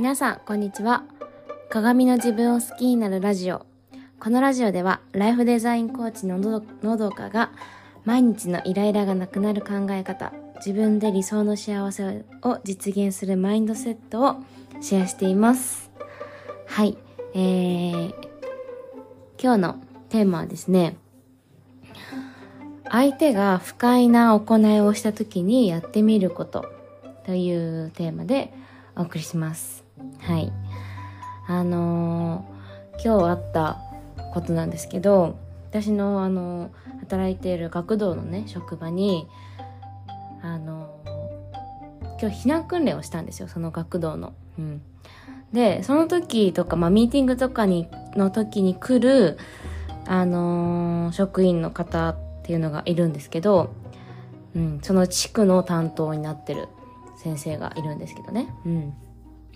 皆さん、こんにちは。鏡の自分を好きになるラジオ。このラジオでは、ライフデザインコーチののどかが、毎日のイライラがなくなる考え方、自分で理想の幸せを実現するマインドセットをシェアしています。はい。えー、今日のテーマはですね、相手が不快な行いをした時にやってみることというテーマでお送りします。はい。あのー今日あったことなんですけど、私のあの働いている学童のね、職場に、あのー今日避難訓練をしたんですよ、その学童の。うん。で、その時とか、まあ、ミーティングとかに、の時に来る、あの職員の方っていうのがいるんですけど、うん、その地区の担当になってる先生がいるんですけどね。うん。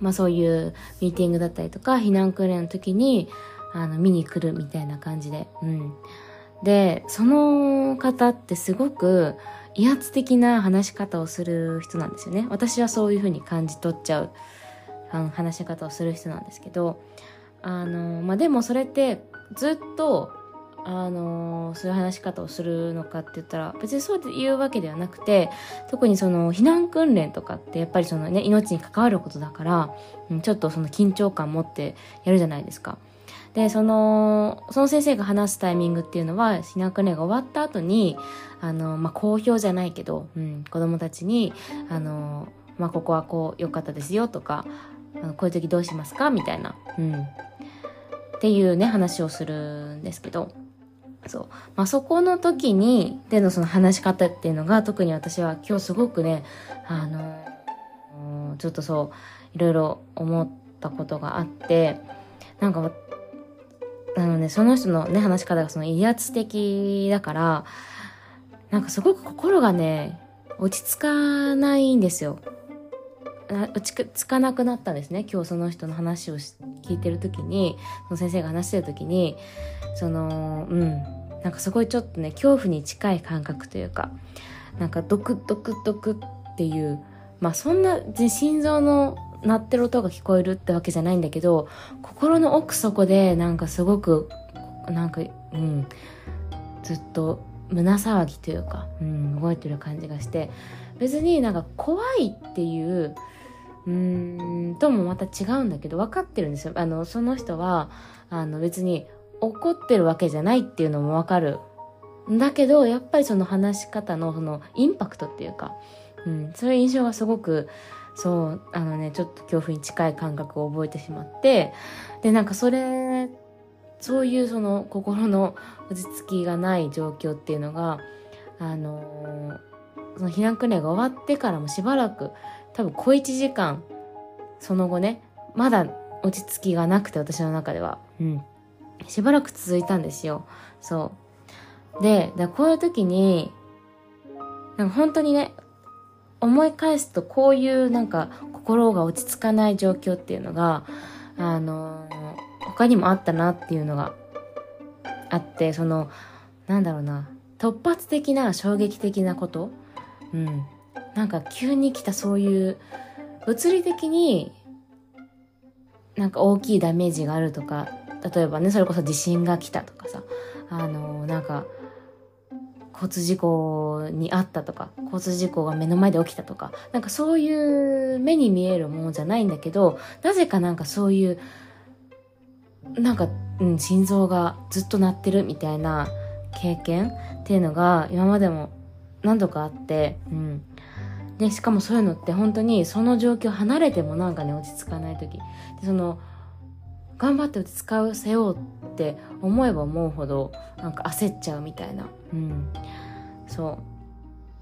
まあそういうミーティングだったりとか、避難訓練の時に、あの、見に来るみたいな感じで。うん。で、その方ってすごく威圧的な話し方をする人なんですよね。私はそういう風に感じ取っちゃう、あの、話し方をする人なんですけど、あの、まあでもそれってずっと、あのそういう話し方をするのかって言ったら別にそういうわけではなくて特にその避難訓練とかってやっぱりそのね命に関わることだから、うん、ちょっとその緊張感持ってやるじゃないですか。でそのその先生が話すタイミングっていうのは避難訓練が終わった後にあの、まあ、好評じゃないけど、うん、子供たちにあの、まあ、ここはこう良かったですよとかあのこういう時どうしますかみたいな、うん、っていうね話をするんですけど。そう。まあ、そこの時に、でのその話し方っていうのが、特に私は今日すごくね、あの、ちょっとそう、いろいろ思ったことがあって、なんか、あのね、その人のね、話し方がその威圧的だから、なんかすごく心がね、落ち着かないんですよ。落ち着かなくなったんですね。今日その人の話を聞いてる時に、その先生が話してる時に、そのうんなんかすごいちょっとね恐怖に近い感覚というかなんかドクドクドクっていうまあそんな心臓の鳴ってる音が聞こえるってわけじゃないんだけど心の奥底でなんかすごくなんかうんずっと胸騒ぎというか、うん、動いてる感じがして別になんか怖いっていううんともまた違うんだけど分かってるんですよ。あのその人はあの別に怒ってるわけじゃないっていうのもわかる。だけど、やっぱりその話し方のそのインパクトっていうか、うん、そういう印象がすごく、そう、あのね、ちょっと恐怖に近い感覚を覚えてしまって、で、なんかそれ、そういうその心の 落ち着きがない状況っていうのが、あのーその避難訓練が終わってからもしばらく、多分小一時間、その後ね、まだ落ち着きがなくて私の中では。うん。しばらく続いたんですよ。そう。で、だこういう時に、なんか本当にね、思い返すとこういうなんか心が落ち着かない状況っていうのが、あのー他にもあったなっていうのがあって、その、なんだろうな、突発的な衝撃的なこと？うん。なんか急に来たそういう、物理的になんか大きいダメージがあるとか、例えばね、それこそ地震が来たとかさ、あの、なんか、交通事故にあったとか、交通事故が目の前で起きたとか、なんかそういう目に見えるものじゃないんだけど、なぜかなんかそういう、なんか、うん、心臓がずっと鳴ってるみたいな経験っていうのが今までも何度かあって、うん。で、しかもそういうのって本当にその状況離れてもなんかね、落ち着かない時。で、その、頑張って落ち着かせようって思えば思うほどなんか焦っちゃうみたいな。うん。そ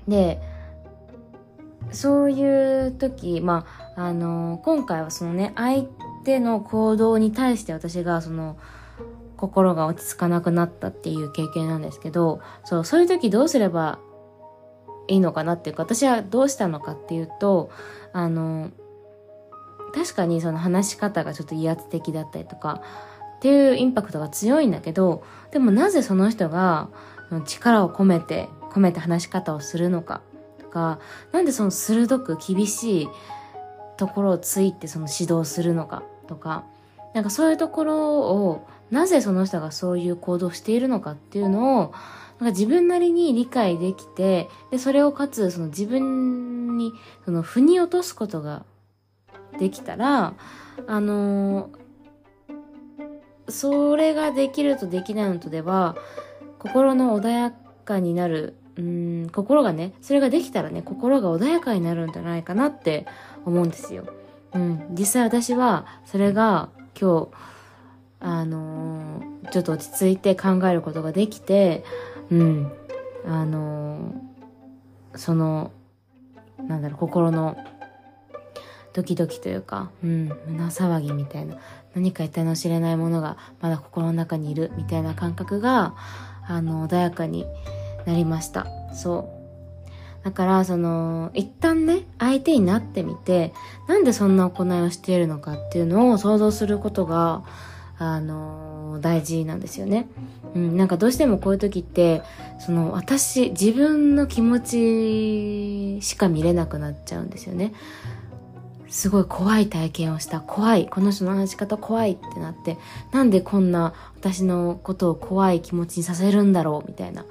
う。で、そういう時、まあ、あの今回はそのね、相手の行動に対して私がその、心が落ち着かなくなったっていう経験なんですけど、そう、そういう時どうすればいいのかなっていうか、私はどうしたのかっていうと、あの、確かにその話し方がちょっと威圧的だったりとかっていうインパクトが強いんだけどでもなぜその人が力を込めて込めて話し方をするのかとかなんでその鋭く厳しいところをついてその指導するのかとか、なんかそういうところを、なぜその人がそういう行動をしているのかっていうのを、なんか自分なりに理解できて、で、それをかつ、その自分に、その、腑に落とすことができたら、あのー、それができるとできないのとでは、心の穏やかになる、うん、心がね、それができたらね、心が穏やかになるんじゃないかなって思うんですよ。うん、実際私は、それが今日、あのー、ちょっと落ち着いて考えることができて、うん。あのー、その、なんだろう、心のドキドキというか、うん、胸騒ぎみたいな、何か得体の知れないものがまだ心の中にいるみたいな感覚が、あの、穏やかになりました。そう。だから、その、一旦ね、相手になってみて、なんでそんな行いをしているのかっていうのを想像することが、あの大事なんですよね。うん、なんかどうしてもこういう時って、その私、自分の気持ちしか見れなくなっちゃうんですよね。すごい怖い体験をした。怖い。この人の話し方怖いってなって、なんでこんな私のことを怖い気持ちにさせるんだろうみたいな。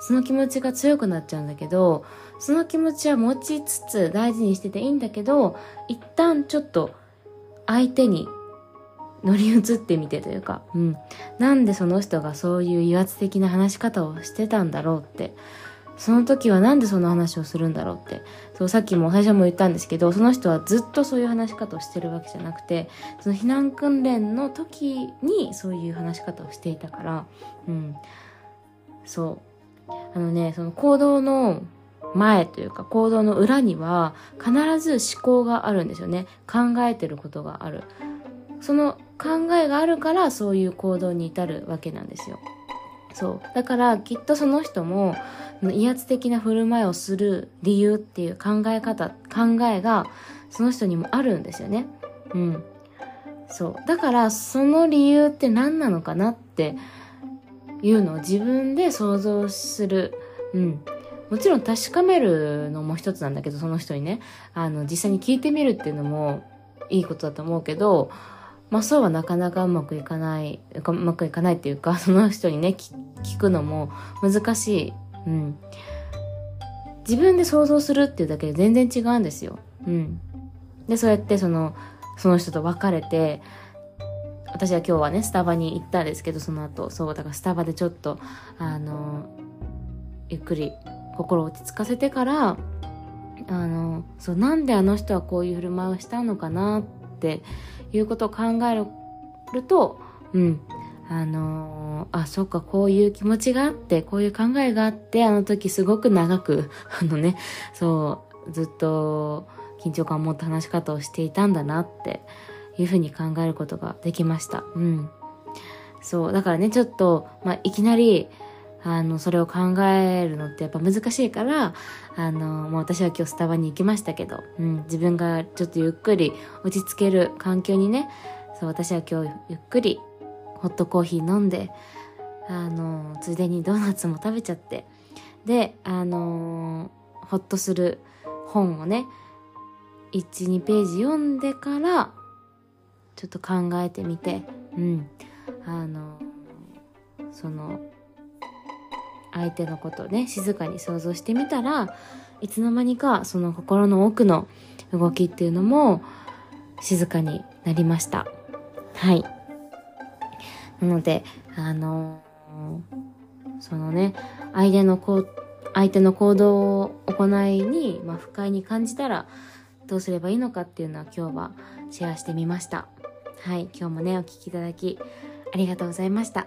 その気持ちが強くなっちゃうんだけど、その気持ちは持ちつつ大事にしてていいんだけど、一旦ちょっと相手に乗り移ってみてというか、うん。なんでその人がそういう威圧的な話し方をしてたんだろうって。その時はなんでその話をするんだろうって。そう、さっきも最初も言ったんですけど、その人はずっとそういう話し方をしてるわけじゃなくて、その避難訓練の時にそういう話し方をしていたから、うん。そう。あのね、その行動の前というか行動の裏には必ず思考があるんですよね。考えてることがある。その考えがあるからそういう行動に至るわけなんですよ。そう。だからきっとその人も威圧的な振る舞いをする理由っていう考え方、考えがその人にもあるんですよね。うん。そう。だからその理由って何なのかなっていうのを自分で想像する。うん。もちろん確かめるのも一つなんだけど、その人にね、あの、実際に聞いてみるっていうのもいいことだと思うけど、まあそうはなかなかうまくいかない、うまくいかないっていうか、その人にね、聞くのも難しい。うん。自分で想像するっていうだけで全然違うんですよ。うん。で、そうやってその、その人と別れて、私は今日はね、スタバに行ったんですけど、その後、そう、だからスタバでちょっと、あの、ゆっくり心落ち着かせてから、あの、そう、なんであの人はこういう振る舞いをしたのかなってていうことを考えると、うん、あのー、あ、そっか、こういう気持ちがあって、こういう考えがあって、あの時すごく長く、あのね、そう、ずっと緊張感を持った話し方をしていたんだなっていうふうに考えることができました。うん。そう、だからね、ちょっと、まあ、いきなり、あの、それを考えるのってやっぱ難しいから、あの、もう私は今日スタバに行きましたけど、うん、自分がちょっとゆっくり落ち着ける環境にね、そう、私は今日ゆっくりホットコーヒー飲んで、あの、ついでにドーナツも食べちゃって、で、あの、ほっとする本をね、1、2ページ読んでから、ちょっと考えてみて、うん、あの、その、相手のことをね、静かに想像してみたら、いつの間にかその心の奥の動きっていうのも静かになりました。はい。なので、あのー、そのね、相手のこう、相手の行動を行いに、まあ、不快に感じたら、どうすればいいのかっていうのは今日はシェアしてみました。はい、今日もね、お聴きいただきありがとうございました。